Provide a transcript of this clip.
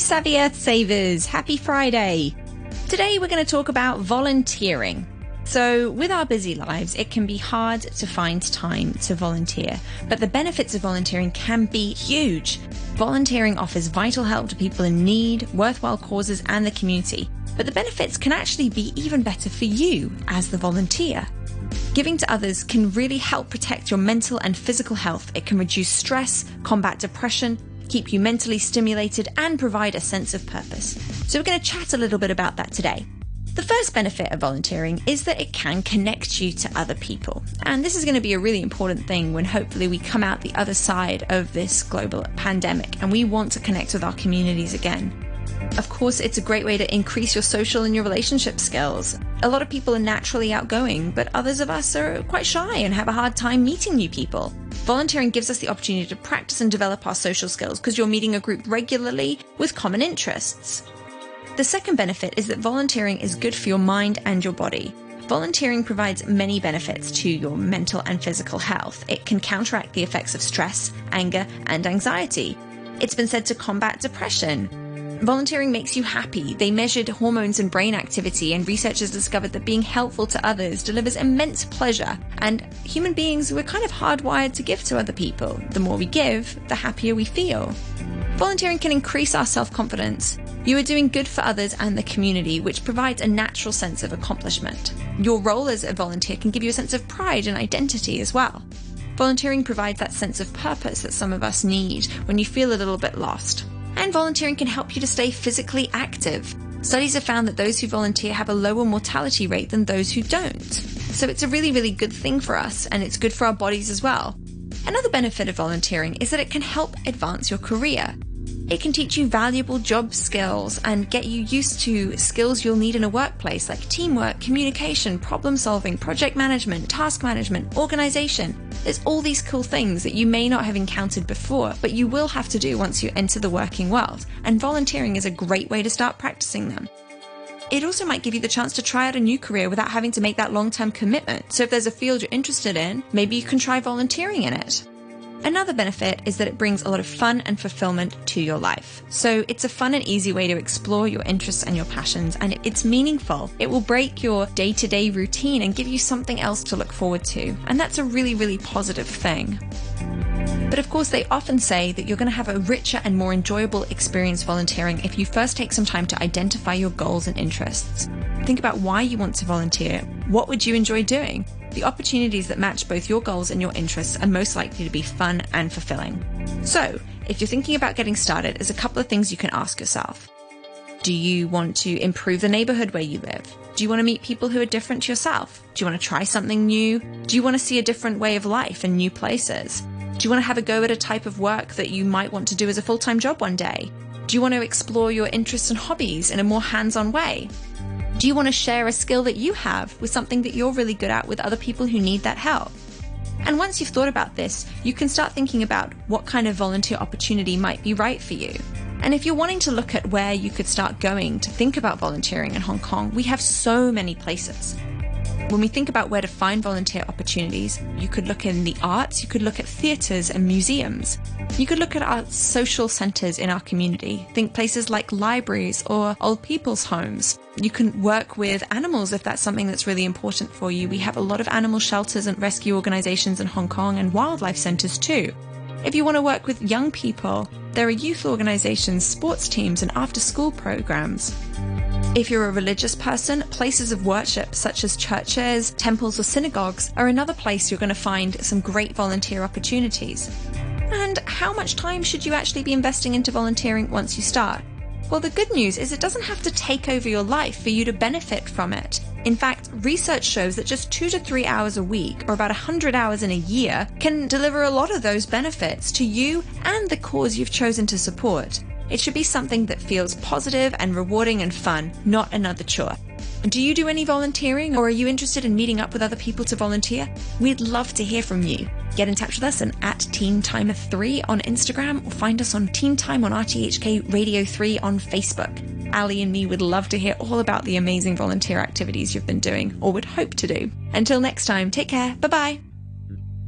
Savvy Earth Savers. Happy Friday. Today we're going to talk about volunteering. So, with our busy lives, it can be hard to find time to volunteer, but the benefits of volunteering can be huge. Volunteering offers vital help to people in need, worthwhile causes, and the community. But the benefits can actually be even better for you as the volunteer. Giving to others can really help protect your mental and physical health. It can reduce stress, combat depression, keep you mentally stimulated, and provide a sense of purpose. So, we're going to chat a little bit about that today. The first benefit of volunteering is that it can connect you to other people. And this is going to be a really important thing when hopefully we come out the other side of this global pandemic and we want to connect with our communities again. Of course, it's a great way to increase your social and your relationship skills. A lot of people are naturally outgoing, but others of us are quite shy and have a hard time meeting new people. Volunteering gives us the opportunity to practice and develop our social skills because you're meeting a group regularly with common interests. The second benefit is that volunteering is good for your mind and your body. Volunteering provides many benefits to your mental and physical health. It can counteract the effects of stress, anger, and anxiety. It's been said to combat depression, Volunteering makes you happy. They measured hormones and brain activity, and researchers discovered that being helpful to others delivers immense pleasure. And human beings, we're kind of hardwired to give to other people. The more we give, the happier we feel. Volunteering can increase our self confidence. You are doing good for others and the community, which provides a natural sense of accomplishment. Your role as a volunteer can give you a sense of pride and identity as well. Volunteering provides that sense of purpose that some of us need when you feel a little bit lost and volunteering can help you to stay physically active. Studies have found that those who volunteer have a lower mortality rate than those who don't. So it's a really, really good thing for us, and it's good for our bodies as well. Another benefit of volunteering is that it can help advance your career. It can teach you valuable job skills and get you used to skills you'll need in a workplace like teamwork, communication, problem solving, project management, task management, organization. There's all these cool things that you may not have encountered before, but you will have to do once you enter the working world, and volunteering is a great way to start practicing them. It also might give you the chance to try out a new career without having to make that long term commitment. So, if there's a field you're interested in, maybe you can try volunteering in it. Another benefit is that it brings a lot of fun and fulfillment to your life. So it's a fun and easy way to explore your interests and your passions, and it's meaningful. It will break your day to day routine and give you something else to look forward to. And that's a really, really positive thing. But of course, they often say that you're going to have a richer and more enjoyable experience volunteering if you first take some time to identify your goals and interests. Think about why you want to volunteer. What would you enjoy doing? The opportunities that match both your goals and your interests are most likely to be fun and fulfilling. So, if you're thinking about getting started, there's a couple of things you can ask yourself. Do you want to improve the neighborhood where you live? Do you want to meet people who are different to yourself? Do you want to try something new? Do you want to see a different way of life and new places? Do you want to have a go at a type of work that you might want to do as a full time job one day? Do you want to explore your interests and hobbies in a more hands on way? Do you want to share a skill that you have with something that you're really good at with other people who need that help? And once you've thought about this, you can start thinking about what kind of volunteer opportunity might be right for you. And if you're wanting to look at where you could start going to think about volunteering in Hong Kong, we have so many places. When we think about where to find volunteer opportunities, you could look in the arts, you could look at theatres and museums. You could look at our social centres in our community. Think places like libraries or old people's homes. You can work with animals if that's something that's really important for you. We have a lot of animal shelters and rescue organisations in Hong Kong and wildlife centres too. If you want to work with young people, there are youth organisations, sports teams, and after school programs. If you're a religious person, places of worship such as churches, temples, or synagogues are another place you're going to find some great volunteer opportunities. And how much time should you actually be investing into volunteering once you start? Well, the good news is it doesn't have to take over your life for you to benefit from it. In fact, research shows that just two to three hours a week, or about 100 hours in a year, can deliver a lot of those benefits to you and the cause you've chosen to support. It should be something that feels positive and rewarding and fun, not another chore. Do you do any volunteering or are you interested in meeting up with other people to volunteer? We'd love to hear from you. Get in touch with us and at Teen Timer 3 on Instagram or find us on Teen Time on RTHK Radio 3 on Facebook. Ali and me would love to hear all about the amazing volunteer activities you've been doing or would hope to do. Until next time, take care. Bye bye.